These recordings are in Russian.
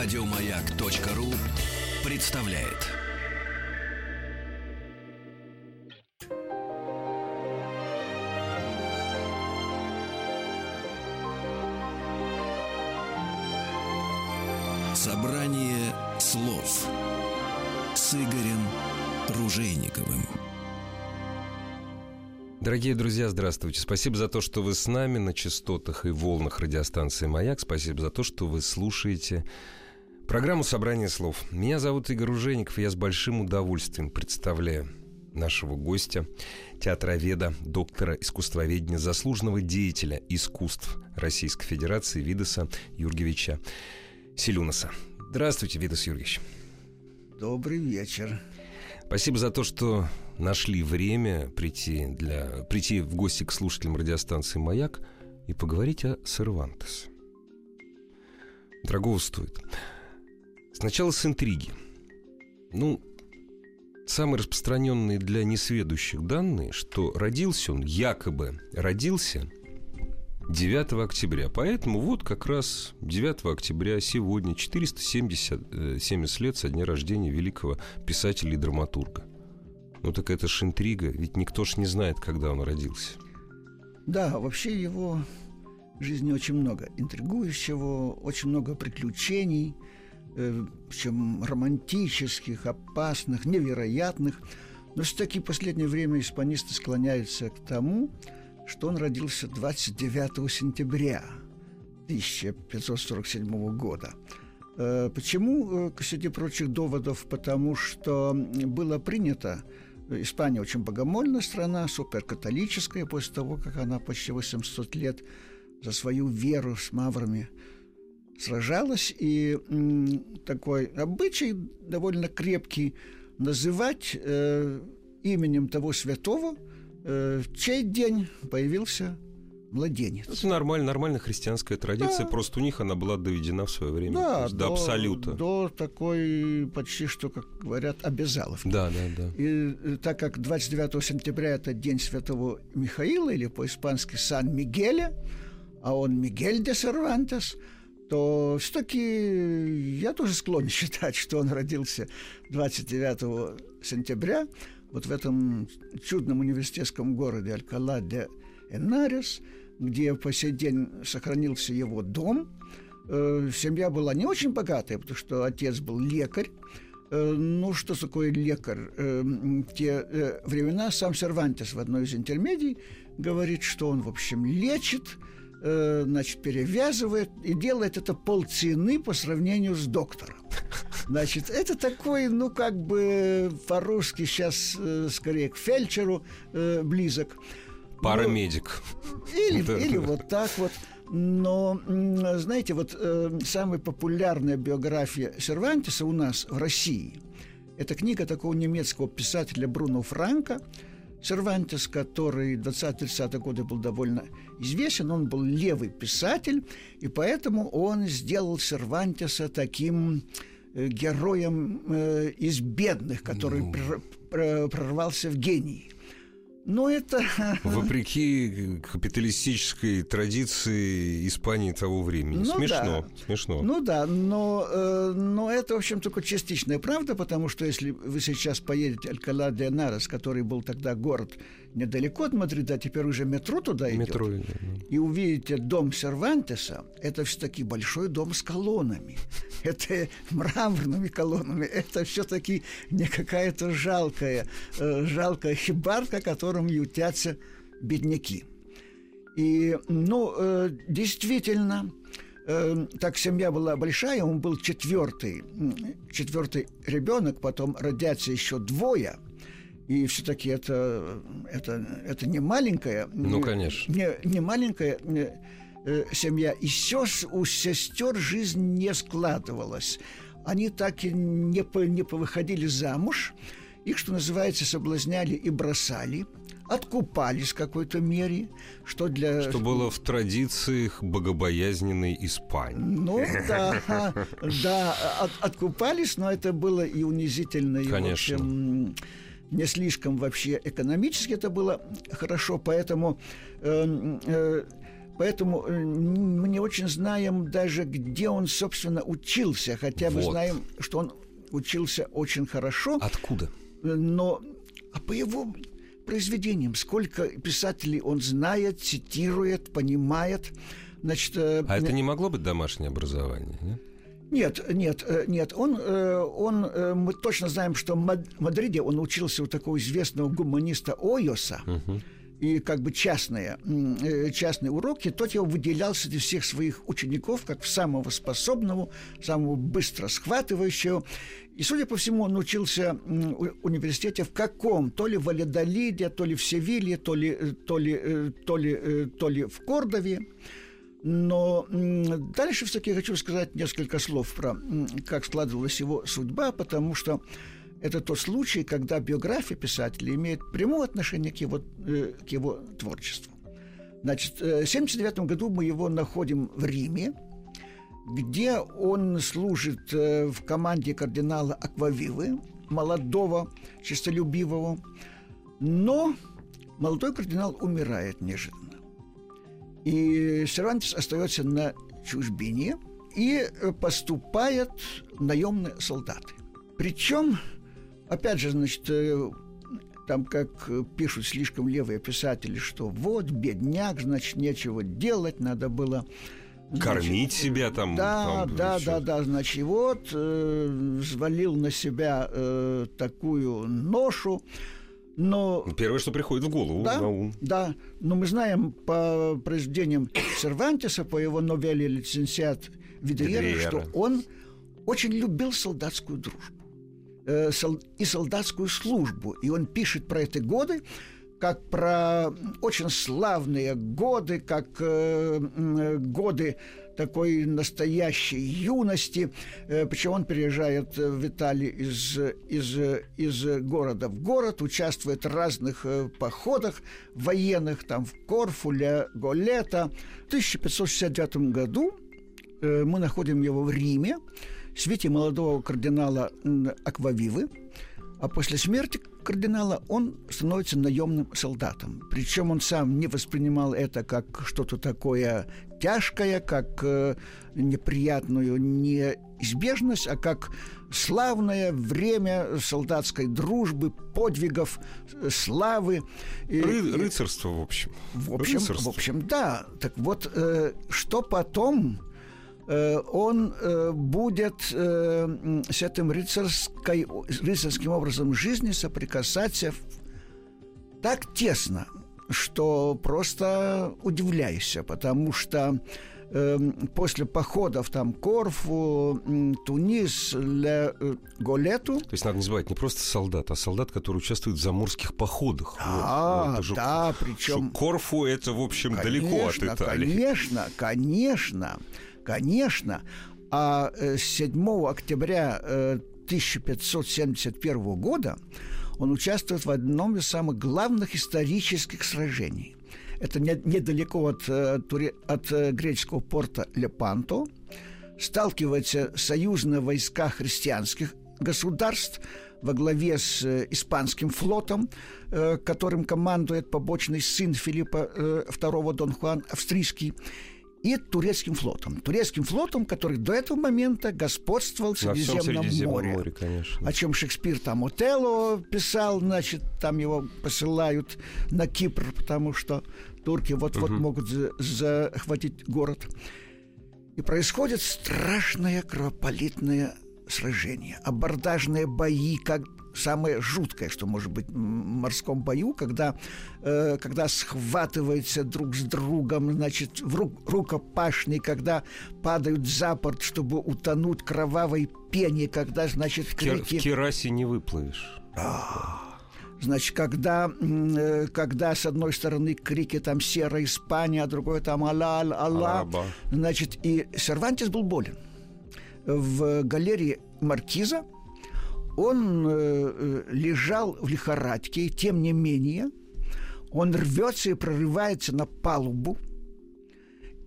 Радиомаяк.ру представляет. Собрание слов с Игорем Ружейниковым. Дорогие друзья, здравствуйте. Спасибо за то, что вы с нами на частотах и волнах радиостанции «Маяк». Спасибо за то, что вы слушаете программу «Собрание слов». Меня зовут Игорь Ружеников, и я с большим удовольствием представляю нашего гостя, театроведа, доктора искусствоведения, заслуженного деятеля искусств Российской Федерации Видоса Юргевича Селюнаса. Здравствуйте, Видос Юрьевич. Добрый вечер. Спасибо за то, что нашли время прийти, для, прийти в гости к слушателям радиостанции «Маяк» и поговорить о Сервантес. Дорогого стоит. Сначала с интриги. Ну, самые распространенные для несведущих данные, что родился он, якобы родился 9 октября. Поэтому вот как раз 9 октября сегодня 470 70 лет со дня рождения великого писателя и драматурга. Ну так это ж интрига, ведь никто ж не знает, когда он родился. Да, вообще его жизни очень много интригующего, очень много приключений, э, причем романтических, опасных, невероятных. Но все-таки в последнее время испанисты склоняются к тому, что он родился 29 сентября 1547 года. Э, почему, э, среди прочих доводов? Потому что было принято, Испания очень богомольная страна, суперкатолическая, после того, как она почти 800 лет за свою веру с маврами сражалась, и такой обычай довольно крепкий называть э, именем того святого – Э, в чей день появился младенец. Это нормально, нормальная христианская традиция, да. просто у них она была доведена в свое время. Да, до, до абсолюта. До такой почти что, как говорят, обязаловки. Да, да, да. И э, так как 29 сентября это день святого Михаила, или по-испански Сан-Мигеля, а он Мигель де Сервантес, то все-таки я тоже склонен считать, что он родился 29 сентября, вот в этом чудном университетском городе Алькала де Энарис, где по сей день сохранился его дом. Э, семья была не очень богатая, потому что отец был лекарь. Э, ну, что такое лекарь? Э, те времена сам Сервантес в одной из интермедий говорит, что он, в общем, лечит, значит, перевязывает и делает это полцены по сравнению с доктором. Значит, это такой, ну, как бы по-русски сейчас э, скорее к фельдшеру э, близок. Парамедик. Ну, или, или вот так вот. Но, знаете, вот э, самая популярная биография Сервантеса у нас в России – это книга такого немецкого писателя Бруно Франка Сервантес, который в 20-30-е годы был довольно известен, он был левый писатель, и поэтому он сделал Сервантеса таким Э, героем э, из бедных, который ну... прорвался в гений. Но это... Вопреки капиталистической традиции Испании того времени. Ну, смешно, да. смешно. Ну да, но, э, но это, в общем, только частичная правда, потому что если вы сейчас поедете Алькала де Нарес, который был тогда город недалеко от Мадрида, а теперь уже метро туда идет, метро, да, да. и увидите дом Сервантеса, это все-таки большой дом с колоннами. Это мраморными колоннами. Это все-таки не какая-то жалкая, э, жалкая хибарка, котором ютятся бедняки. И, ну, э, действительно, э, так семья была большая, он был четвертый, четвертый ребенок, потом родятся еще двое. И все-таки это, это, это не маленькая, ну, конечно. Не, не маленькая э, семья. И сес, у сестер жизнь не складывалась. Они так и не, по, не повыходили замуж. Их, что называется, соблазняли и бросали откупались в какой-то мере, что для... Что было в традициях богобоязненной Испании. Ну да, да, от, откупались, но это было и унизительно, и, Конечно. в общем, не слишком вообще экономически это было хорошо, поэтому э, э, Поэтому э, мы не очень знаем даже, где он, собственно, учился. Хотя мы Вот. знаем, что он учился очень хорошо. Откуда? Но а по его произведениям, сколько писателей он знает, цитирует, понимает. Значит, э, А это не могло быть домашнее образование, нет? Нет, нет, э, нет. Он, э, он, э, мы точно знаем, что в Мад- Мадриде он учился у такого известного гуманиста Ойоса. И как бы частные, частные уроки, тот его выделял среди всех своих учеников как самого способного, самого быстро схватывающего. И, судя по всему, он учился в университете в каком? То ли в Валladолиде, то ли в Севилье, то ли, то ли, то ли, то ли в Кордове. Но дальше все-таки хочу сказать несколько слов про как складывалась его судьба, потому что это тот случай, когда биография писателя имеет прямое отношение к его, э, к его творчеству. Значит, э, в 1979 году мы его находим в Риме, где он служит э, в команде кардинала Аквавивы, молодого, честолюбивого. Но молодой кардинал умирает неожиданно. И Сервантес остается на чужбине и э, поступает наемные солдаты. Причем, опять же, значит, э, там, как э, пишут слишком левые писатели, что вот, бедняк, значит, нечего делать, надо было... значит, Кормить себя там. да, там, да, да, да, значит, вот э, взвалил на себя э, такую ношу, но Первое, что приходит в голову. да, на ум. да, но мы знаем по произведениям Сервантеса, по его новелле «Лицензиат Видриера», Видриера. что он очень любил солдатскую дружбу э, сол- и солдатскую службу. И он пишет про эти годы, как про очень славные годы, как э, э, годы такой настоящей юности. Э, Причем он переезжает э, в Италию из, из, из города в город, участвует в разных походах военных, там в Корфу, Ля Голета. В 1569 году мы находим его в Риме, в свете молодого кардинала Аквавивы, а после смерти кардинала он становится наемным солдатом. Причем он сам не воспринимал это как что-то такое тяжкое, как э, неприятную неизбежность, а как славное время солдатской дружбы, подвигов, э, славы. И- Ры- рыцарство, в общем. в общем, Рыцарство. в общем, да. Так вот, э, что потом он э, будет э, с этим рыцарской, рыцарским образом жизни соприкасаться так тесно, что просто удивляешься, потому что после походов там Корфу, Тунис, Ле э, Голету, То есть надо не забывать, не просто солдат, а солдат, который участвует в заморских походах. Вот. а, Это же- да, что причем Корфу это, в общем, далеко от Конечно, Италии. Конечно, конечно, конечно. А э, 7 октября э, 1571 года он участвует в одном из самых главных исторических сражений. Это не- недалеко от, э, от э, греческого порта Лепанто. Сталкиваются союзные войска христианских государств во главе с э, испанским флотом, э, которым командует побочный сын Филиппа э, II Дон Хуан австрийский, и турецким флотом. Турецким флотом, который до этого момента господствовал в Средиземном, море. море, конечно. О чем Шекспир там Отелло писал, значит, там его посылают на Кипр, потому что турки вот-вот могут за- захватить город. И происходит страшное кровопролитное сражение, абордажные бои, как самое жуткое, что может быть в морском бою, когда, э, когда схватываются друг с другом, значит, в ру- рукопашный, когда падают за борт, чтобы утонуть кровавой пене, когда, значит, крики... В керасе не выплывешь. Значит, когда, э, когда с одной стороны крики там «Сера Испания», а другой там «Алла, Алла», Алаба. значит, и Сервантес был болен. В галерее Маркиза он э, э, лежал в лихорадке, и тем не менее он рвется и прорывается на палубу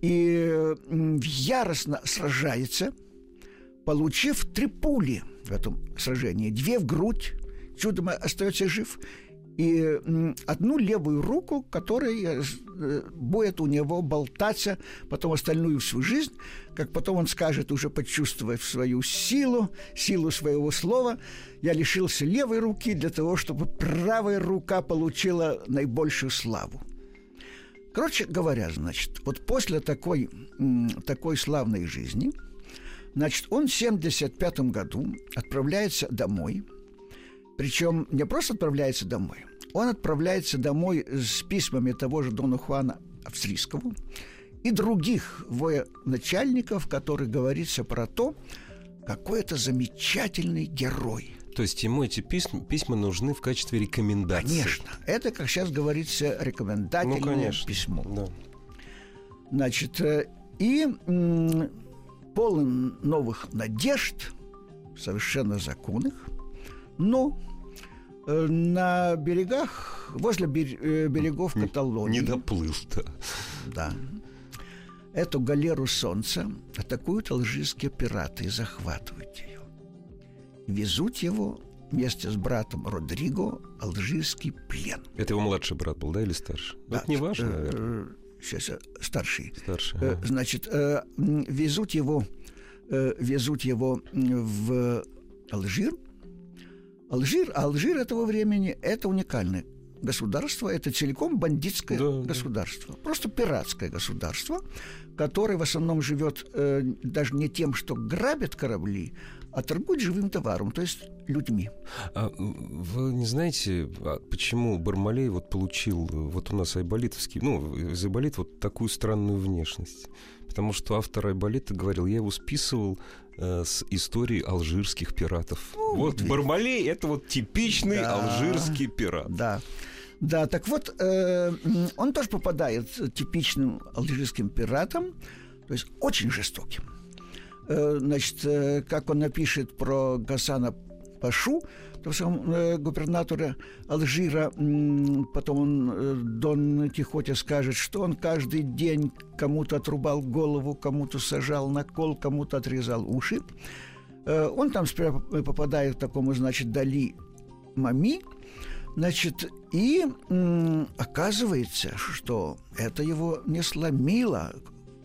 и яростно сражается, получив три пули в этом сражении. Две в грудь, чудом остается жив, и одну левую руку, которая э, будет у него болтаться потом остальную всю жизнь, как потом он скажет, уже почувствовав свою силу, силу своего слова, я лишился левой руки для того, чтобы правая рука получила наибольшую славу. Короче говоря, значит, вот после такой, такой славной жизни, значит, он в 75 году отправляется домой – причем не просто отправляется домой, он отправляется домой с письмами того же Дона Хуана Австрийского и других военачальников, которые говорится про то, какой это замечательный герой. То есть ему эти письма, письма нужны в качестве рекомендаций. Конечно. Это, как сейчас говорится, рекомендательное ну, конечно. письмо. Да. Значит, э, и м, полон новых надежд, совершенно законных, но на берегах, возле э, берегов Каталонии. Не доплыл-то. Да. Эту галеру солнца атакуют алжирские пираты и захватывают ее. Везут его вместе с братом Родриго алжирский плен. Это его младший брат был, да, или старший? Да, Это не важно, э, наверное. Сейчас старший. Старший. Ага. Значит, везут его, везут его в Алжир, Алжир, а Алжир этого времени – это уникальное государство, это целиком бандитское да, государство, да. просто пиратское государство, которое в основном живет э, даже не тем, что грабит корабли, а торгует живым товаром, то есть людьми. А вы не знаете, а почему Бармалей вот получил, вот у нас Айболитовский, ну, из Айболит вот такую странную внешность? Потому что автор Айболита говорил, я его списывал э, с истории алжирских пиратов. Ну, вот вот Бармалей это вот типичный да, алжирский пират. Да. Да, так вот, э, он тоже попадает типичным алжирским пиратом, то есть очень жестоким. Э, значит, э, как он напишет про Гасана Пашу, того самого э, губернатора Алжира, потом он э, Дон Кихоте скажет, что он каждый день кому-то отрубал голову, кому-то сажал на кол, кому-то отрезал уши. Э, он там попадает к такому, значит, Дали Мами, Значит, и м, оказывается, что это его не сломило.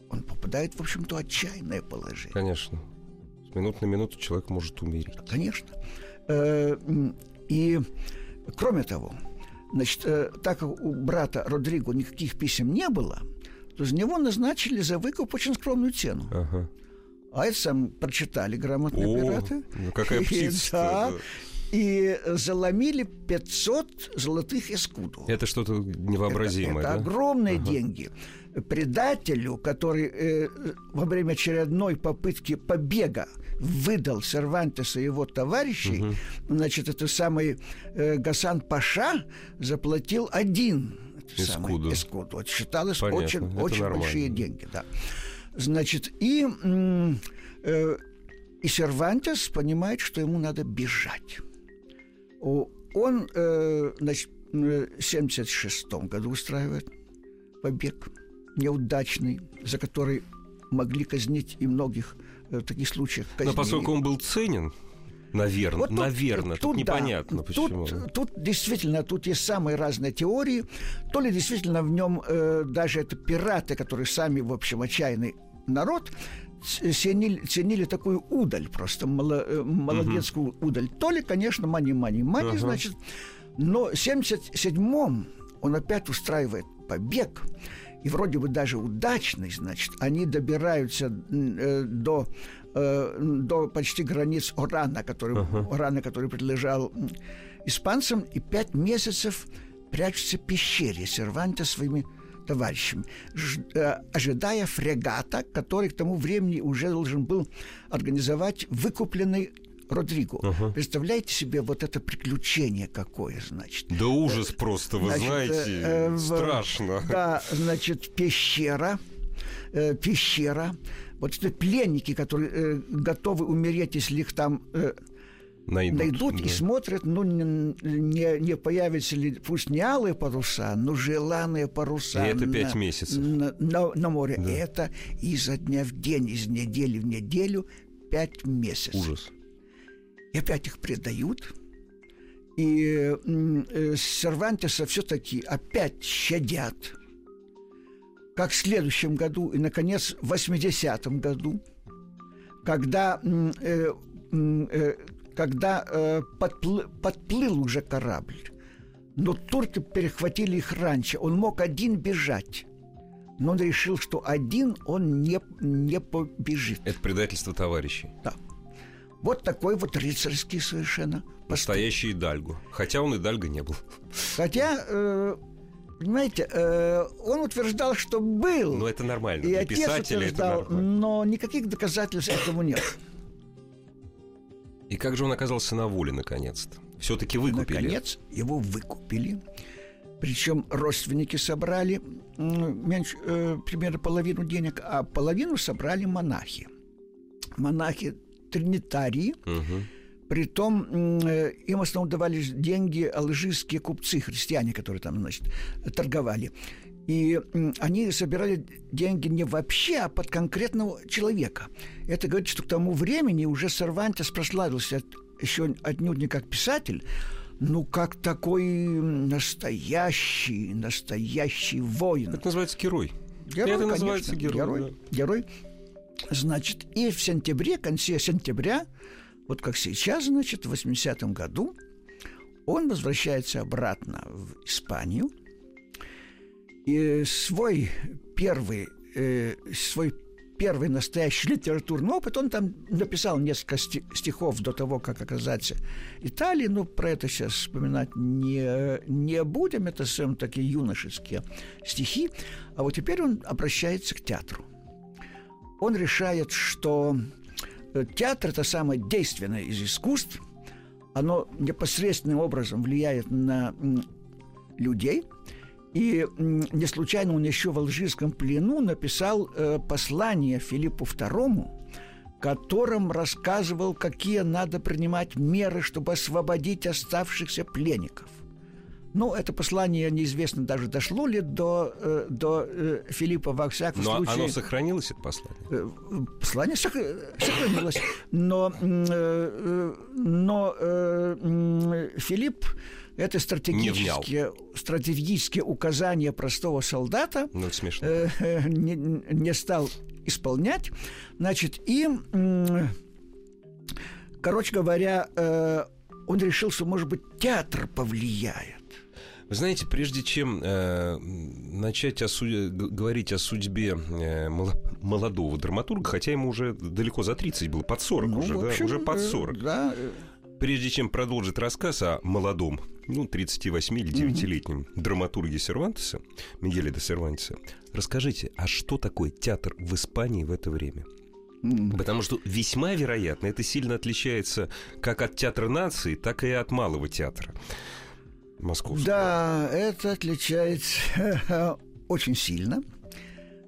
Он попадает, в общем-то, отчаянное положение. Конечно. С минут на минуту человек может умереть. Конечно. Э, и, кроме того, значит, э, так как у брата Родриго никаких писем не было, то за него назначили за выкуп очень скромную цену. Ага. А это сам прочитали грамотные О, пираты. Ну какая птица. Да, да. И заломили 500 золотых эскуду. Это что-то невообразимое, Это, это да? огромные ага. деньги предателю, который э, во время очередной попытки побега выдал Сервантеса и его товарищей, угу. значит, это самый э, Гасан Паша заплатил один эскуду. эскуду. Вот считалось Понятно. очень, это очень нормально. большие деньги, да. Значит, и, э, и Сервантес понимает, что ему надо бежать. Он, э, значит, в 76 году устраивает побег неудачный, за который могли казнить и многих э, таких случаях казнили. Но поскольку он был ценен, Наверное, вот тут, наверное, тут, тут непонятно да, почему. Тут, тут действительно, тут есть самые разные теории. То ли действительно в нем э, даже это пираты, которые сами, в общем, отчаянный народ, ценили, ценили такую удаль, просто мало, э, молодецкую угу. удаль. То ли, конечно, мани-мани-мани, значит, но в 77-м он опять устраивает побег и вроде бы даже удачный, значит, они добираются э, до, э, до почти границ Орана, который, uh-huh. Орана, который принадлежал испанцам, и пять месяцев прячутся в пещере Серванта своими товарищами, ж, э, ожидая фрегата, который к тому времени уже должен был организовать выкупленный Родриго. Ага. Представляете себе вот это приключение какое, значит? Да ужас просто, вы значит, знаете, э, э, страшно. Да, значит, пещера, э, пещера. Вот эти пленники, которые э, готовы умереть, если их там... Э, найдут, найдут да. и смотрят, ну, не, не появятся ли, пусть не алые паруса, но желанные паруса. И это на, пять месяцев. На, на, на море. Да. Это изо дня в день, из недели в неделю пять месяцев. Ужас. И опять их предают. И э, Сервантеса все-таки опять щадят. Как в следующем году и, наконец, в 80-м году, когда, э, э, когда э, подплыл, подплыл уже корабль, но турки перехватили их раньше. Он мог один бежать но он решил, что один он не, не побежит. Это предательство товарищей. Да. Вот такой вот рыцарский совершенно поступок. Настоящий Идальго. Хотя он Идальго не был. Хотя, э, понимаете, э, он утверждал, что был. Ну, это нормально. И Для отец писателя утверждал, это нормально. но никаких доказательств этому нет. И как же он оказался на воле, наконец-то? Все-таки выкупили. Наконец, его выкупили. Причем родственники собрали меньше, э, примерно половину денег, а половину собрали монахи. Монахи тринитарии. Угу. Притом э, им в основном давали деньги алжирские купцы, христиане, которые там, значит, торговали. И они собирали деньги не вообще, а под конкретного человека. Это говорит, что к тому времени уже Сервантес прославился еще отнюдь не как писатель, ну, как такой настоящий, настоящий воин. Это называется герой. Герой, Это конечно, называется герой. Герой, да. герой. Значит, и в сентябре, конце сентября, вот как сейчас, значит, в 80-м году, он возвращается обратно в Испанию, и свой первый, э, свой первый настоящий литературный опыт. Он там написал несколько стихов до того, как оказаться в Италии. Ну, про это сейчас вспоминать не, не будем. Это совсем такие юношеские стихи. А вот теперь он обращается к театру. Он решает, что э, театр – это самое действенное из искусств. Оно непосредственным образом влияет на людей – и не случайно он еще в алжирском плену написал э, послание Филиппу II, которым рассказывал, какие надо принимать меры, чтобы освободить оставшихся пленников. Ну, это послание неизвестно даже дошло ли до, э, до э, Филиппа во всяком но случае. оно сохранилось, это послание? Э, послание сохранилось. Но, но Филипп это стратегические, стратегические указания простого солдата ну, смешно. Э, не, не стал исполнять. Значит, и, короче говоря, он решил, что, может быть, театр повлияет. Вы знаете, прежде чем э, начать о суд... говорить о судьбе э, молодого драматурга, хотя ему уже далеко за 30 было, под 40 ну, уже, общем, да, уже под 40. Э, да. Прежде чем продолжить рассказ о молодом ну, 38 или 9-летнем mm-hmm. драматурге Сервантеса, Мигеля де Сервантеса, расскажите, а что такое театр в Испании в это время? Потому что весьма вероятно, это сильно отличается как от театра нации, так и от малого театра московского. Да, это отличается очень сильно.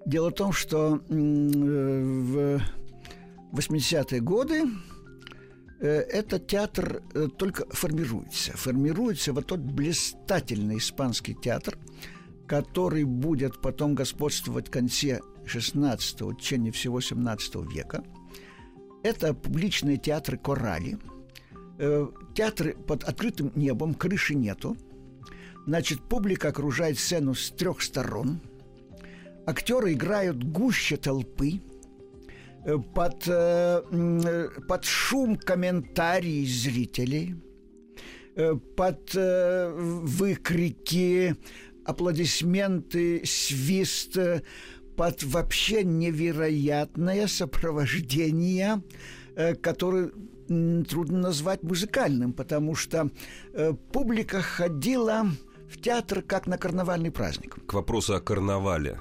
Дело в том, что в 80-е годы Э, этот театр э, только формируется. Формируется вот тот блистательный испанский театр, который будет потом господствовать в конце 16-го, в течение всего 17 века. Это публичные театры корали. Э, театры под открытым небом, крыши нету. Значит, публика окружает сцену с трех сторон. Актеры играют гуще толпы – Э, под, э, э, под шум комментариев зрителей, под выкрики, аплодисменты, свист, под вообще невероятное сопровождение, которое трудно назвать музыкальным, потому что публика ходила в театр как на карнавальный праздник. К вопросу о карнавале.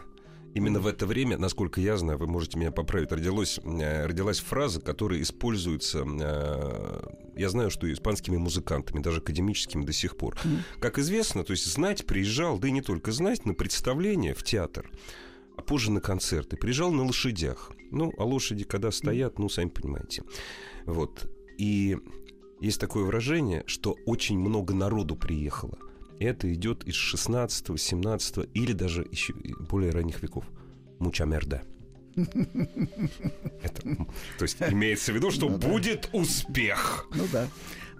Именно в это время, насколько я знаю, вы можете меня поправить, родилась, э, родилась фраза, которая используется, э, я знаю, что испанскими музыкантами, даже академическими до сих пор. Как известно, то есть знать приезжал, да и не только знать, на представление в театр, а позже на концерты. Приезжал на лошадях. Ну, а лошади, когда стоят, ну, сами понимаете. Вот. И есть такое выражение, что очень много народу приехало это идет из 16 17 или даже еще более ранних веков. Мучамерда. Это, то есть имеется в виду, что ну, будет да. успех. Ну да.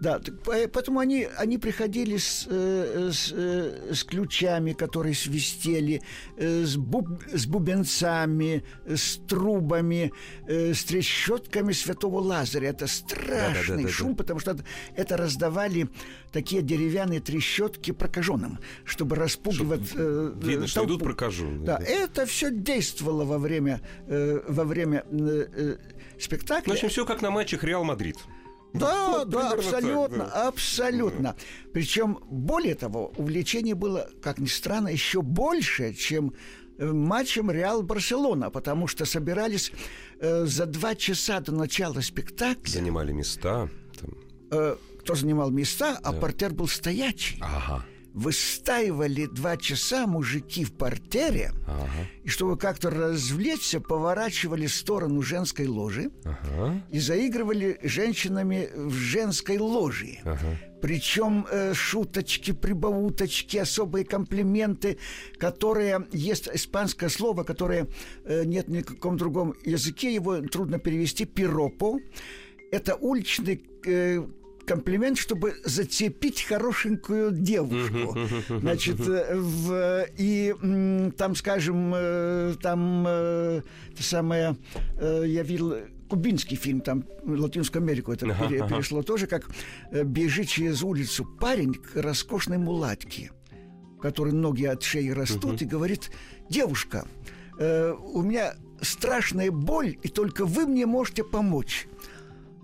Да, поэтому они, они приходили с, э, с, э, с ключами, которые свистели, э, с, буб, с бубенцами, с трубами, с трещотками святого Лазаря. Это страшный да, да, да, шум, да. потому что это раздавали такие деревянные трещотки прокаженным, чтобы распугивать чтобы видно, толпу. что идут прокаженные. Да, да, это все действовало во время, во время спектакля. В общем, все как на матчах Реал Мадрид. Да, вот, да, абсолютно, так, да. абсолютно. Причем, более того, увлечение было, как ни странно, еще больше, чем э, матчем Реал Барселона, потому что собирались э, за два часа до начала спектакля. Занимали места. Там. Э, кто занимал места, а да. портер был стоячий. Ага выстаивали два часа мужики в портере, ага. и чтобы как-то развлечься, поворачивали в сторону женской ложи ага. и заигрывали женщинами в женской ложи. Ага. Причем э, шуточки, прибауточки, особые комплименты, которые есть испанское слово, которое э, нет ни в каком другом языке, его трудно перевести, пиропо. Это уличный э, комплимент, чтобы зацепить хорошенькую девушку. Значит, э, в, и там, скажем, э, там э, это самое, я видел кубинский фильм, там Латинскую Америку это перешло тоже, как бежит через улицу парень к роскошной мулатке, который ноги от шеи растут, и говорит, девушка, у меня страшная боль, и только вы мне можете помочь.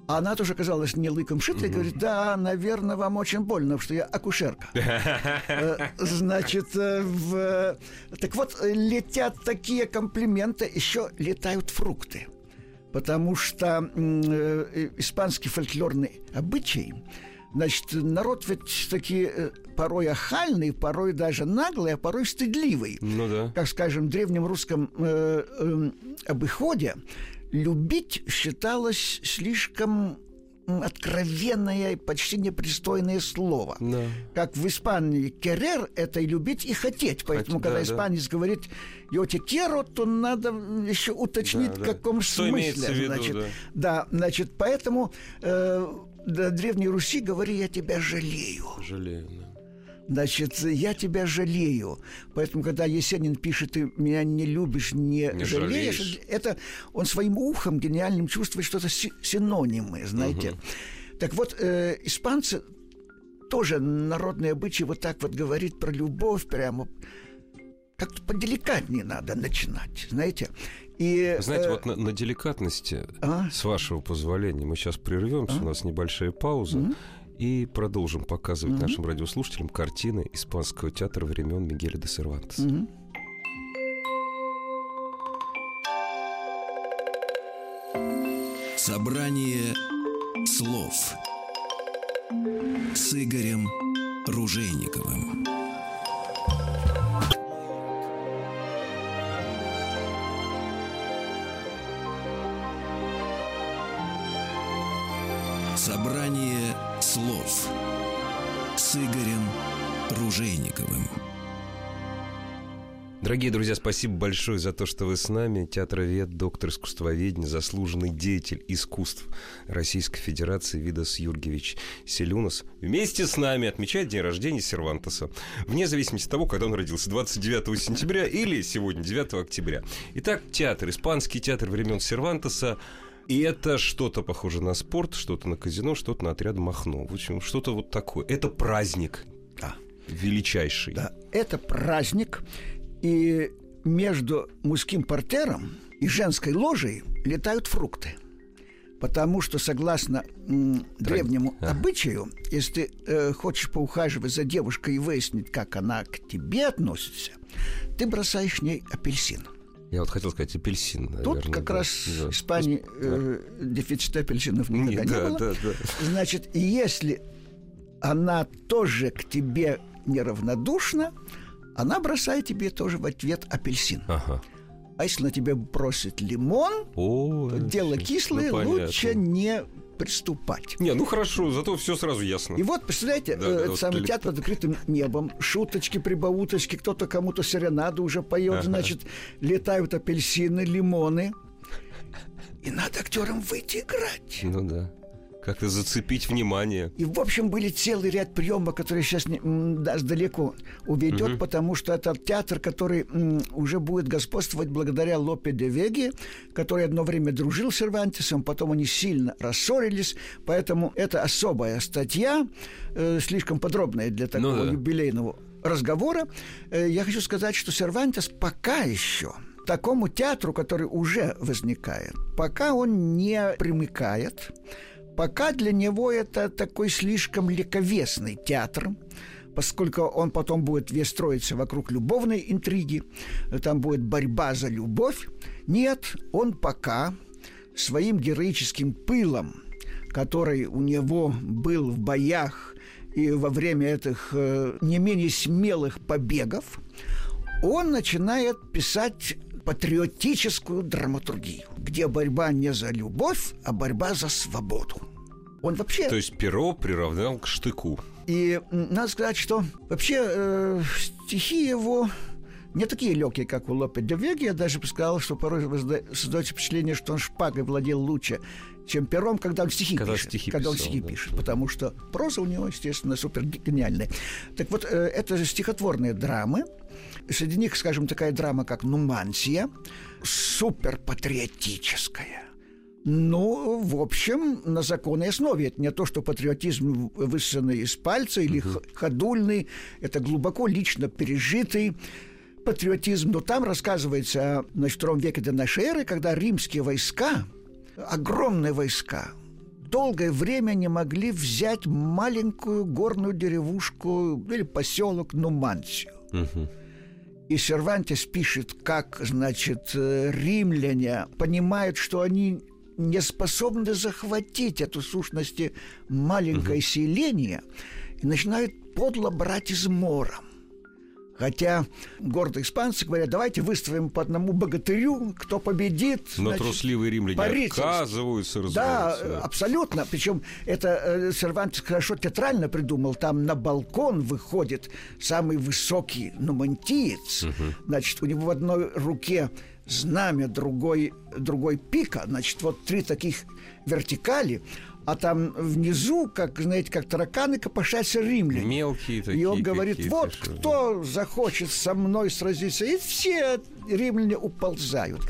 А она тоже оказалась не лыком шитой, угу. говорит, да, наверное, вам очень больно, потому что я акушерка. Э, значит, э, в... так вот, летят такие комплименты, еще летают фрукты. Потому что э, испанский фольклорный обычай, значит, народ ведь такие порой охальный, порой даже наглый, а порой стыдливый. Ну да. Как, скажем, в древнем русском э, э, обиходе любить считалось слишком откровенное и почти непристойное слово. Да. Как в Испании «керер» — это и любить, и хотеть. Поэтому, Хоть, когда да, испанец да. говорит «yo te quiero», то надо еще уточнить, да, в каком Что смысле. В виду, значит, да. да, значит, поэтому э, до Древней Руси говори «я тебя жалею». Жалею, да. Значит, я тебя жалею. Поэтому, когда Есенин пишет, ты меня не любишь, не, не жалеешь, жалеешь, это он своим ухом гениальным чувствует что-то синонимы, знаете. Угу. Так вот, э, испанцы тоже народные обычаи вот так вот говорит про любовь прямо как-то поделикатнее надо начинать, знаете. И, Знаете, э... вот на, на деликатности, а? с вашего позволения, мы сейчас прервемся, а? у нас небольшая пауза. Mm-hmm. И продолжим показывать mm-hmm. нашим радиослушателям картины испанского театра времен Мигеля де Сервантеса. Mm-hmm. Собрание слов с Игорем Ружейниковым. Собрание слов с Игорем Ружейниковым. Дорогие друзья, спасибо большое за то, что вы с нами. Театровед, доктор искусствоведения, заслуженный деятель искусств Российской Федерации Видас Юргевич Селюнас вместе с нами отмечает день рождения Сервантеса. Вне зависимости от того, когда он родился, 29 сентября или сегодня, 9 октября. Итак, театр, испанский театр времен Сервантеса и это что-то похоже на спорт, что-то на казино, что-то на отряд Махно. В общем, что-то вот такое. Это праздник. Да. Величайший. Да, это праздник. И между мужским портером и женской ложей летают фрукты. Потому что, согласно м, древнему а. обычаю, если ты э, хочешь поухаживать за девушкой и выяснить, как она к тебе относится, ты бросаешь ней апельсин. Я вот хотел сказать апельсин. Наверное, Тут как да. раз да. в Испании э, дефицита апельсинов никогда не, да, было. Да, да. Значит, если она тоже к тебе неравнодушна, она бросает тебе тоже в ответ апельсин. Ага. А если на тебя бросит лимон, О, то дело кислое, ну, лучше не приступать. Не, ну хорошо, зато все сразу ясно. И вот, представляете, да, э, да, самый вот театр под открытым небом, шуточки, прибауточки, кто-то кому-то серенаду уже поет, ага. значит, летают апельсины, лимоны. И надо актерам выйти играть. Ну да. Как-то зацепить внимание. И, в общем, были целый ряд приемов, которые сейчас не, нас далеко уведет, угу. потому что это театр, который м, уже будет господствовать благодаря Лопе де Веге, который одно время дружил с Сервантесом, потом они сильно рассорились, поэтому это особая статья, э, слишком подробная для такого ну, да. юбилейного разговора. Э, я хочу сказать, что Сервантес пока еще такому театру, который уже возникает, пока он не примыкает, пока для него это такой слишком легковесный театр, поскольку он потом будет весь строиться вокруг любовной интриги, там будет борьба за любовь. Нет, он пока своим героическим пылом, который у него был в боях и во время этих э, не менее смелых побегов, он начинает писать патриотическую драматургию, где борьба не за любовь, а борьба за свободу. Он вообще... То есть перо приравнял к штыку. И надо сказать, что вообще э, стихи его не такие легкие, как у Лопе де Веги. Я даже бы сказал, что порой создается впечатление, что он шпагой владел лучше, чем пером, когда он стихи когда пишет. Стихи когда писал, он стихи да. пишет, потому что проза у него, естественно, супер гениальная. Так вот, э, это стихотворные драмы, Среди них, скажем, такая драма, как «Нумансия», суперпатриотическая. Ну, в общем, на законной основе. Это не то, что патриотизм высосанный из пальца или uh ходульный. Это глубоко лично пережитый патриотизм. Но там рассказывается на втором веке до нашей эры, когда римские войска, огромные войска, долгое время не могли взять маленькую горную деревушку или поселок Нумансию. Uh-huh. И Сервантес пишет, как, значит, э, римляне понимают, что они не способны захватить эту сущности маленькое угу. селение и начинают подло брать измором. Хотя гордые испанцы говорят, давайте выставим по одному богатырю, кто победит. Но значит, трусливые римляне боритесь. отказываются, Да, абсолютно. Причем это э, Сервантес хорошо театрально придумал. Там на балкон выходит самый высокий нумантиец. Угу. Значит, у него в одной руке знамя, другой, другой пика. Значит, вот три таких вертикали а там внизу, как, знаете, как тараканы, копошатся римляне. Мелкие такие. И он говорит, вот кто да. захочет со мной сразиться. И все римляне уползают.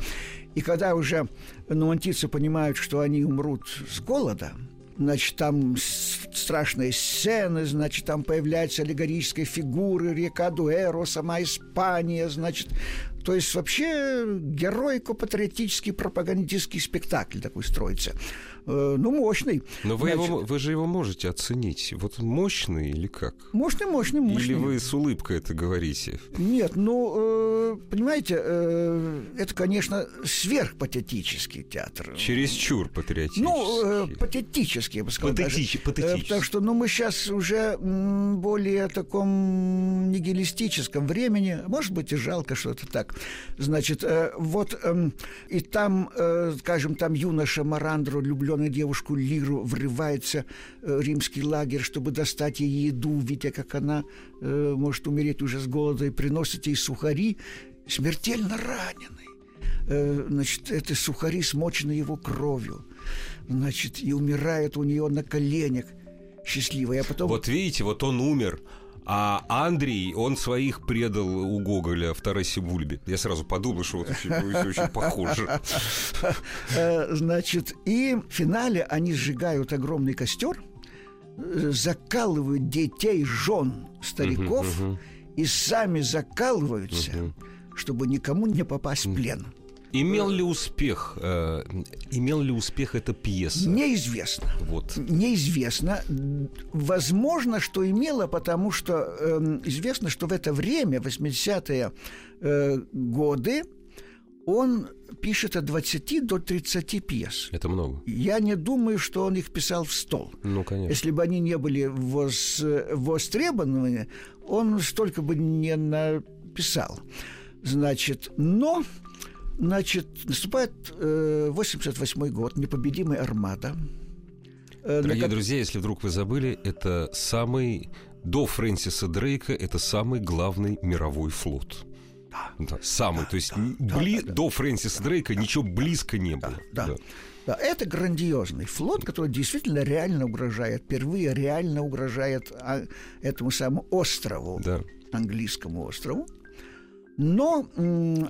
И когда уже нуантийцы понимают, что они умрут с голода, значит, там страшные сцены, значит, там появляются аллегорические фигуры, река Дуэро, сама Испания, значит, то есть вообще героико-патриотический пропагандистский спектакль такой строится. Э, ну, мощный. Но вы, Значит, его, вы же его можете оценить. Вот мощный или как? Мощный, мощный, мощный. Или вы с улыбкой это говорите? Нет, ну, э, понимаете, э, это, конечно, сверхпатетический театр. Чересчур патриотический. Ну, патетический, я бы сказал. Патетич, патетический. Потому что, ну, мы сейчас уже более таком нигилистическом времени. Может быть, и жалко что-то так. Значит, э, вот э, и там, э, скажем, там юноша Марандро влюблен влюбленную девушку Лиру врывается э, римский лагерь, чтобы достать ей еду, видя, как она может умереть уже с голода, и приносит ей сухари, смертельно раненый. Значит, это сухари смочены его кровью. Значит, и умирает у нее на коленях счастливая. А потом... Вот видите, вот он умер, а Андрей, он своих предал у Гоголя в Тарасе Бульбе. Я сразу подумал, что вот очень, очень похоже. Э, значит, и в финале они сжигают огромный костер, закалывают детей, жен, стариков, и сами закалываются, чтобы никому не попасть в плен. Имел ли успех, э, имел ли успех эта пьеса? Неизвестно. Вот. Неизвестно. Возможно, что имела, потому что э, известно, что в это время, 80-е э, годы, он пишет от 20 до 30 пьес. Это много. Я не думаю, что он их писал в стол. Ну, конечно. Если бы они не были вос, востребованы, он столько бы не написал. Значит, но Значит, наступает э, 88 год, непобедимый армада. Э, Дорогие как... друзья, если вдруг вы забыли, это самый до Фрэнсиса Дрейка это самый главный мировой флот. Да, самый, то есть бли... да, да. до Фрэнсиса Дрейка ничего близко не было. Да, да. Да, это грандиозный флот, который действительно реально угрожает, впервые реально угрожает а, этому самому острову, Да. английскому острову. Но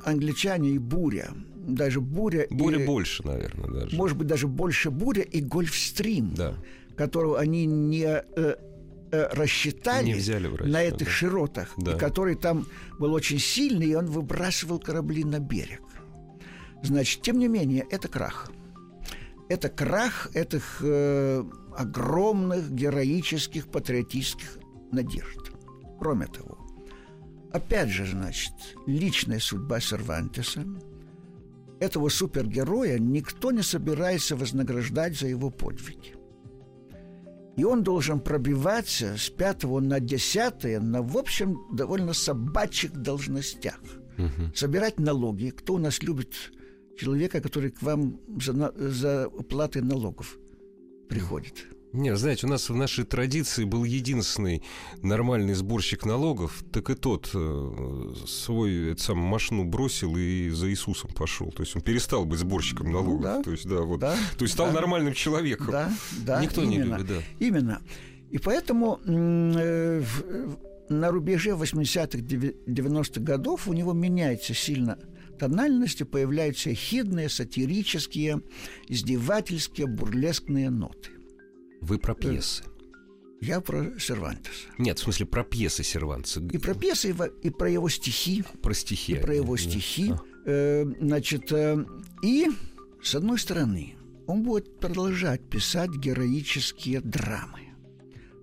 англичане и буря, даже буря, Буря и, больше, наверное, даже. может быть, даже больше буря и Гольфстрим, Да. которого они не э, э, рассчитали Не взяли в расчет, на этих да. широтах, Да. и который там был очень сильный, и он выбрасывал корабли на берег. Значит, тем не менее, это крах. Это крах этих э, огромных героических патриотических надежд. Кроме того, опять же, значит, личная судьба Сервантеса. Этого супергероя никто не собирается вознаграждать за его подвиги. И он должен пробиваться с пятого на десятое на, в общем, довольно собачьих должностях. Собирать налоги. Кто у нас любит человека, который к вам за, за уплатой налогов приходит? Не, знаете, у нас в нашей традиции был единственный нормальный сборщик налогов, так и тот э, свой самую машину бросил и за Иисусом пошел. То есть он перестал быть сборщиком налогов. да. То есть, да, вот. Да, То есть стал да. нормальным человеком. Да, да. Никто не именно. любит, да. Именно. И поэтому э, в- на рубеже 80-х, 90-х годов у него меняется сильно тональность, и появляются хидные, сатирические, издевательские, бурлескные ноты. Вы про пьесы. Я про Сервантеса. Нет, в смысле про пьесы Серванца. И про пьесы, и про его стихи, Про стихи. и про его Да. стихи. А. Э, значит, э, и, с одной стороны, он будет продолжать писать героические драмы,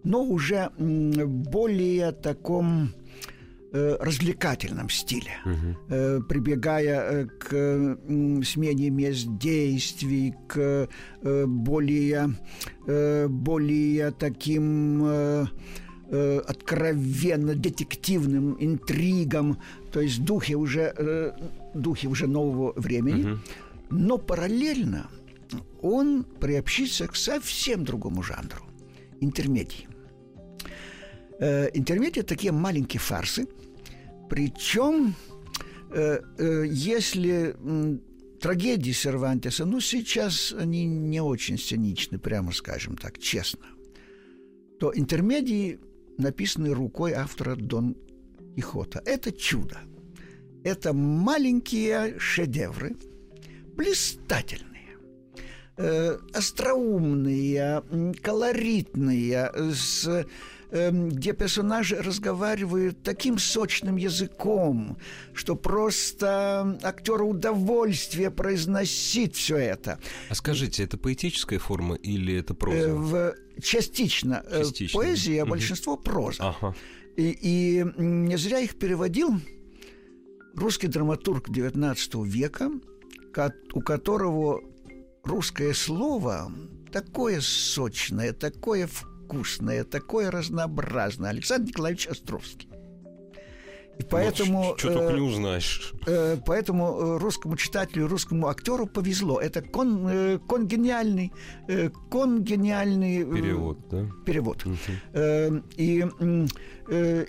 но уже более таком э, развлекательном стиле, э, прибегая э, к смене мест действий, к э, более, э, более таким э, откровенно детективным интригам, то есть духе уже, э, духе уже нового времени, но параллельно он приобщится к совсем другому жанру – интермедии. Э, интермедии – такие маленькие фарсы, причем, э, э, если трагедии Сервантеса, ну, сейчас они не очень сценичны, прямо скажем так, честно, то интермедии написаны рукой автора Дон Кихота. Это чудо. Это маленькие шедевры, блистательные, э, остроумные, колоритные, с, где персонажи разговаривают таким сочным языком, что просто актеру удовольствие произносить все это. А скажите, это поэтическая форма или это проза? Э, в, частично, э, Частично. поэзия, а большинство проза. Ага. И, и не зря их переводил русский драматург XIX века, у которого русское слово такое сочное, такое вкусное, такое разнообразное. Александр Николаевич Островский. И поэтому, Что только э, не узнаешь. э, поэтому э, русскому читателю, русскому актеру повезло. Это кон, э, конгениальный, конгениальный Перевод, да? перевод. Э, И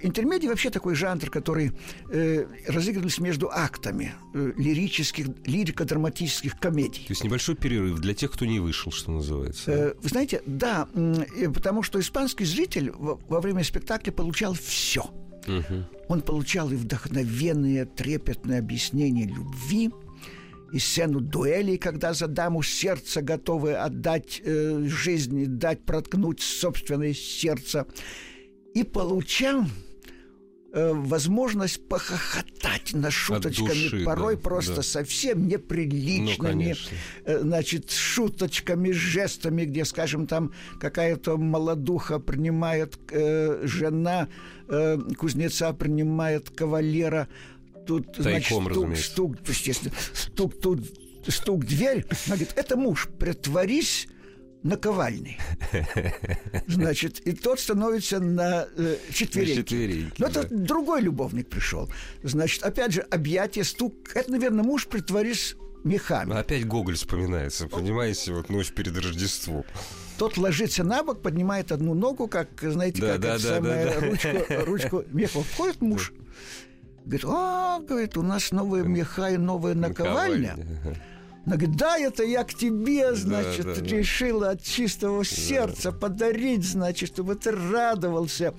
интермедий вообще такой жанр, который разыгрывался между актами лирических, лирико-драматических комедий. То есть небольшой перерыв для тех, кто не вышел, что называется. Вы знаете, да, потому что испанский зритель во время спектакля получал все. Мгм. Он получал и вдохновенные, трепетные объяснения любви, и сцену дуэлей, когда за даму сердце готовы отдать э, жизнь, дать проткнуть собственное сердце. И получал э, возможность похохотать над шуточками, души, порой да, просто да. совсем неприличными, Ну, э, значит, шуточками, жестами, где, скажем, там какая-то молодуха принимает э, жена э, кузнеца, принимает кавалера. Тут, значит, Тайком, стук, разумеется. стук, естественно, стук тут, стук в дверь. Она говорит, это муж, притворись наковальней. Значит, и тот становится на э, четвереньки. На четвереньки, Но это да. другой любовник пришел. Значит, опять же, объятие, стук. Это, наверное, муж, притворись мехами. Опять Гоголь вспоминается, понимаете, вот ночь перед Рождеством. Тот ложится на бок, поднимает одну ногу, как, знаете, Да, как да, это да, самое, да, да. ручку, ручку меха. Входит муж. Говорит, а, говорит, у нас новая меха и новая наковальня. Она говорит, да, это я к тебе, значит, да, да, решила от чистого сердца да. подарить, значит, чтобы ты радовался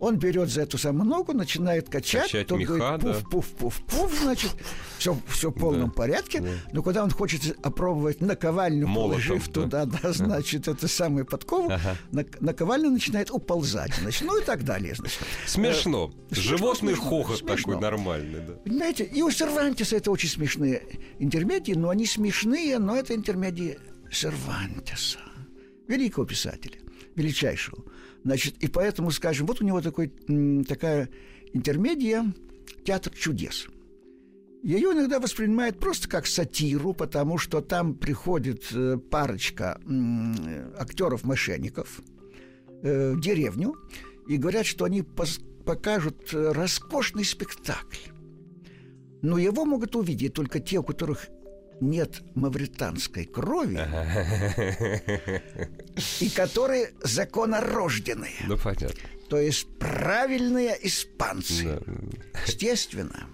он берет за эту самую ногу, начинает качать, качать тот меха, говорит, пуф, да. пуф, пуф, пуф, значит, все, все в полном да. порядке. Да. Но когда он хочет опробовать наковальню, Молотом, положив да. туда, да, значит, это самую подкову, ага. наковальня начинает уползать, значит, ну и так далее. Значит. Смешно. Э, Животный хохот смешно. такой нормальный, да. Понимаете, и у Сервантиса это очень смешные интермедии, но они смешные, но это интермедии Сервантиса, великого писателя, величайшего. Значит, и поэтому, скажем, вот у него такой, такая интермедия «Театр чудес». Ее иногда воспринимают просто как сатиру, потому что там приходит э, парочка актеров-мошенников э, в деревню и говорят, что они покажут э, роскошный спектакль. Но его могут увидеть только те, у которых нет мавританской крови, и которые законорожденные. Ну, понятно. То есть правильные испанцы. Естественно,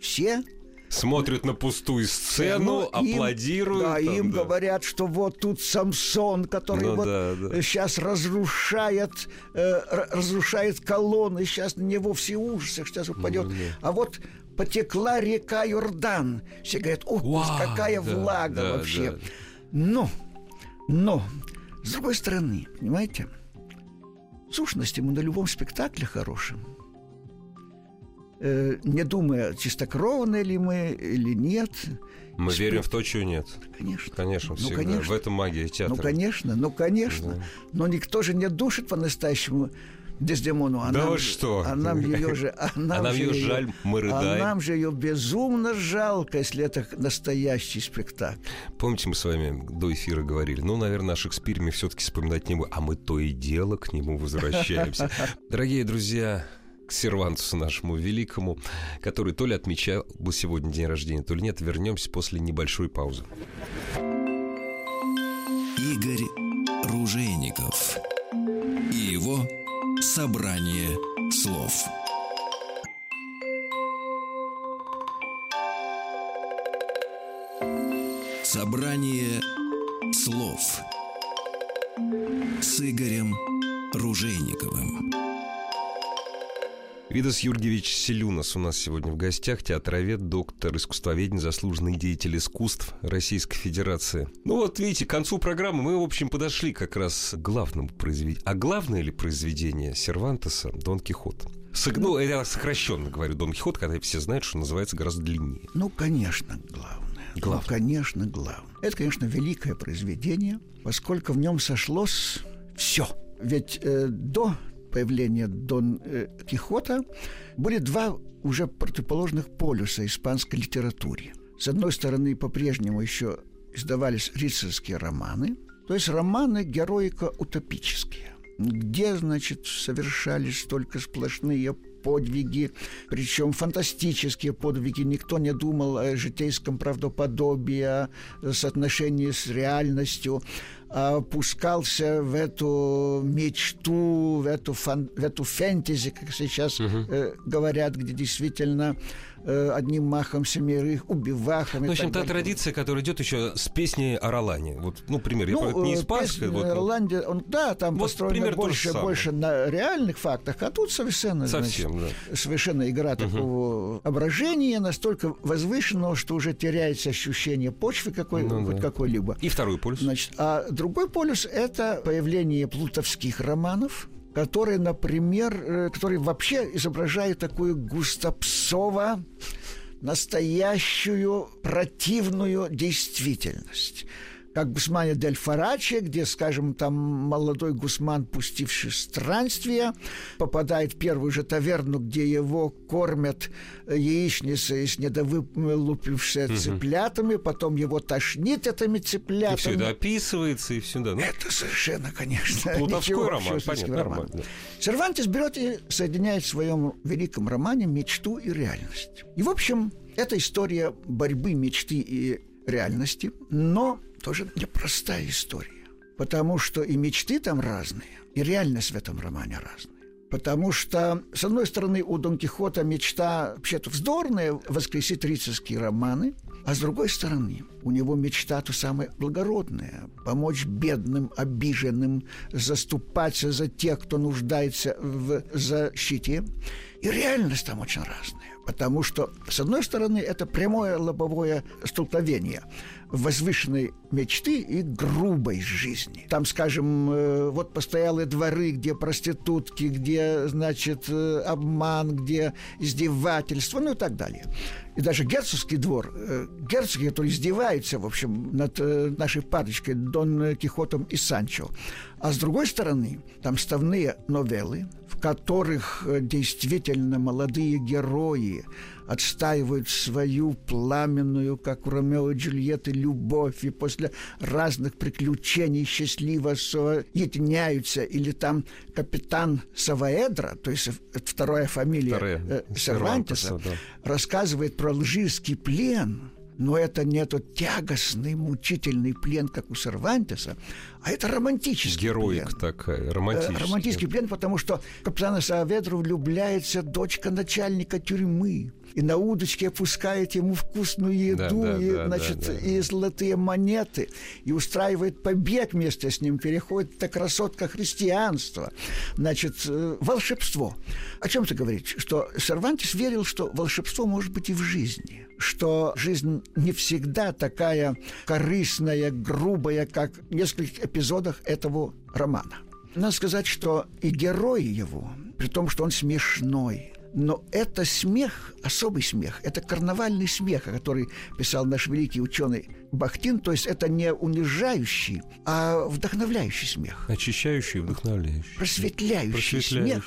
все смотрят на пустую сцену, им, аплодируют. Да, там, им да. говорят, что вот тут Самсон, который ну, вот да, да. сейчас разрушает, э, разрушает колонны, сейчас на него все ужасы, сейчас упадет. Ну, да. А вот потекла река Йордан. Все говорят, ух, Вау, какая да, влага да, вообще. Да. Но, но, с другой стороны, понимаете, сущности мы на любом спектакле хорошем, э, не думая, чистокровные ли мы или нет. Мы Спе... верим в то, чего нет. Конечно. Конечно, ну, всегда. конечно. В этом магия театра. Ну, конечно, ну, конечно. Да. Но никто же не душит по-настоящему Дездемону. А да нам, что? А нам ее же... А нам, а нам ее, ее жаль, мы а рыдаем. А нам же ее безумно жалко, если это настоящий спектакль. Помните, мы с вами до эфира говорили, ну, наверное, о Шекспире мы все-таки вспоминать не будем, а мы то и дело к нему возвращаемся. Дорогие друзья, к Сервантусу нашему великому, который то ли отмечал бы сегодня день рождения, то ли нет. Вернемся после небольшой паузы. Игорь Ружейников и его Собрание слов Собрание слов с Игорем Ружейниковым. Видас Юрьевич Селюнас у нас сегодня в гостях, театровед, доктор искусствоведения, заслуженный деятель искусств Российской Федерации. Ну вот, видите, к концу программы мы, в общем, подошли как раз к главному произведению. А главное ли произведение Сервантеса «Дон Кихот»? Ну, я сокращенно говорю «Дон Кихот», когда все знают, что называется гораздо длиннее. Ну, конечно, главное. Главное. Ну, конечно, главное. Это, конечно, великое произведение, поскольку в нем сошлось все. Ведь э, до появления Дон э, Кихота были два уже противоположных полюса испанской литературе. С одной стороны, по-прежнему еще издавались рыцарские романы, то есть романы героико-утопические, где, значит, совершались только сплошные подвиги, причем фантастические подвиги. Никто не думал о житейском правдоподобии, о соотношении с реальностью опускался в эту мечту, в эту, фан, в эту фэнтези, как сейчас угу. говорят, где действительно э, одним махом семерых убивахами. Ну, в общем, та традиция, которая идет еще с песней о Ролане. Вот, ну, пример, ну, я не испанская. Вот, Роланде, он, да, там вот построено больше, больше на реальных фактах, а тут совершенно, Совсем, значит, да. совершенно игра угу. такого ображения настолько возвышенного, что уже теряется ощущение почвы какой, ну, да. какой-либо. И второй полюс. Значит, а Другой полюс – это появление плутовских романов, которые, например, э, которые вообще изображают такую густопсово настоящую противную действительность как Гусмане дель Фараче, где, скажем, там молодой Гусман, пустивший странствие, попадает в первую же таверну, где его кормят яичницей с недовылупившими угу. цыплятами, потом его тошнит этими цыплятами. И все это описывается, и все, да. Ну? Это совершенно, конечно, Плутовской роман, понятно, роман. Нормально. Сервантес берет и соединяет в своем великом романе мечту и реальность. И, в общем, это история борьбы мечты и реальности, но тоже непростая история. Потому что и мечты там разные, и реальность в этом романе разная. Потому что, с одной стороны, у Дон Кихота мечта вообще-то вздорная воскресить рыцарские романы, а с другой стороны, у него мечта то самое благородное – помочь бедным, обиженным, заступаться за тех, кто нуждается в защите. И реальность там очень разная. Потому что, с одной стороны, это прямое лобовое столкновение возвышенной мечты и грубой жизни. Там, скажем, э, вот постоялые дворы, где проститутки, где, значит, э, обман, где издевательство, ну и так далее. И даже герцогский двор, э, герцоги, которые издеваются, в общем, над нашей парочкой Дон Кихотом и Санчо. А с другой стороны, там ставные новеллы, в которых действительно молодые герои отстаивают свою пламенную, как у Ромео и Джульетты, любовь, и после разных приключений счастливо соединяются, или там капитан Саваэдра, то есть вторая фамилия Вторая, э, Сервантеса, да. рассказывает про алжирский плен, но это не тот тягостный, мучительный плен, как у Сервантеса, а это романтический Героик плен. такая, романтический. Э, романтический плен, потому что капитана Саведру влюбляется дочка начальника тюрьмы и на удочке опускает ему вкусную еду, да, да, и, да, значит, да, да. и золотые монеты, и устраивает побег вместе с ним, переходит эта красотка христианства, значит, э, волшебство. О чем ты говоришь? Что Сервантис верил, что волшебство может быть и в жизни, что жизнь не всегда такая корыстная, грубая, как в нескольких эпизодах этого романа. Надо сказать, что и герой его, при том, что он смешной, но это смех, особый смех, это карнавальный смех, о который писал наш великий ученый Бахтин, то есть это не унижающий, а вдохновляющий смех. Очищающий и вдохновляющий. Просветляющий, Просветляющий смех.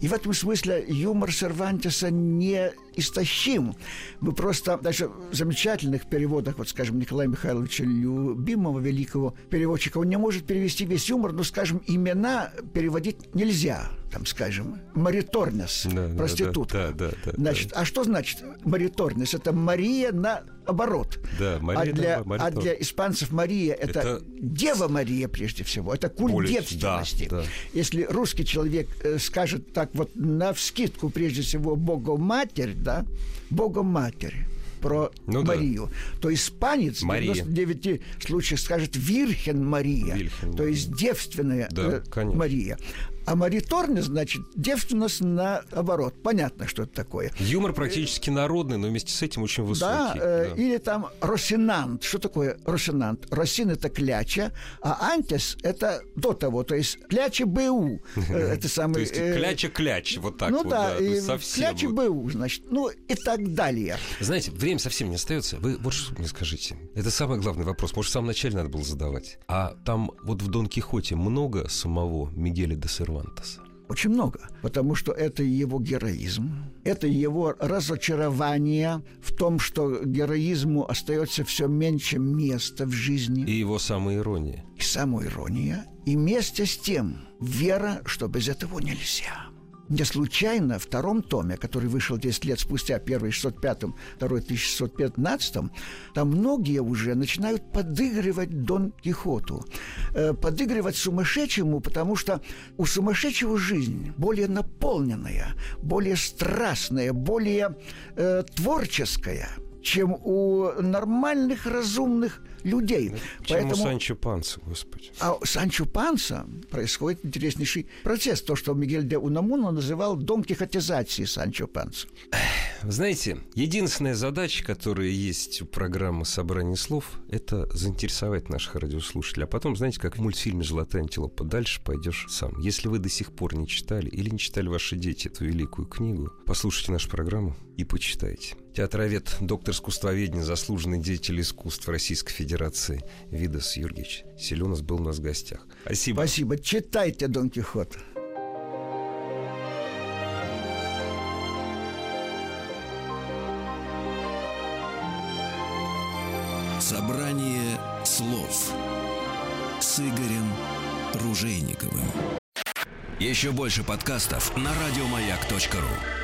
И в этом смысле юмор Сервантеса не истощим. Мы просто даже в замечательных переводах, вот, скажем, Николая Михайловича Любимого, великого переводчика, он не может перевести весь юмор, но, скажем, имена переводить нельзя. Там, скажем, Мариторнес, да, проститутка. Да, да, да, да, значит, да. а что значит Мариторнес? Это Мария на оборот. Да, Мария а, для, а для испанцев Мария это, это Дева Мария прежде всего. Это культ Более, девственности. Да, да. Если русский человек э, скажет так вот на вскидку прежде всего Богоматерь, да, Богоматерь про ну, Марию, да. то испанец Мария. в 99 случаях скажет Вирхен Мария, Вильхен. то есть девственная да, э, Мария. А Мариторне, значит, девственность наоборот. Понятно, что это такое. Юмор практически народный, но вместе с этим очень высокий. Да, э, да. или там росинант. Что такое росинант? Росин – это кляча, а антис – это до того, то есть кляча БУ. Э, это самый... То есть э, кляча-кляч, вот так ну, вот. да, и совсем. кляча БУ, значит, ну и так далее. Знаете, время совсем не остается. Вы вот что мне скажите. Это самый главный вопрос. Может, в самом начале надо было задавать. А там вот в Дон Кихоте много самого Мигеля де Сервантеса? Сервантеса? Очень много, потому что это его героизм, это его разочарование в том, что героизму остается все меньше места в жизни. И его самоирония. И самоирония. И вместе с тем вера, что без этого нельзя. Не случайно в втором томе, который вышел 10 лет спустя, первый в 605, второй в 1615, там многие уже начинают подыгрывать Дон Кихоту. Э, подыгрывать сумасшедшему, потому что у сумасшедшего жизнь более наполненная, более страстная, более э, творческая, чем у нормальных разумных людей. Ну, почему Поэтому... Санчо Панса, господи? А у Санчо Панса происходит интереснейший процесс, то, что Мигель де Унамуна называл дом кихотизации Санчо Панса. Знаете, единственная задача, которая есть у программы «Собрание слов», это заинтересовать наших радиослушателей. А потом, знаете, как в мультфильме «Золотая антилопа», дальше пойдешь сам. Если вы до сих пор не читали или не читали ваши дети эту великую книгу, послушайте нашу программу и почитайте. Театровед, доктор искусствоведения, заслуженный деятель искусств Российской Федерации Видас Юрьевич Селенос был у нас в гостях. Спасибо. Спасибо. Читайте Дон Кихот. Собрание слов с Игорем Ружейниковым. Еще больше подкастов на радиомаяк.ру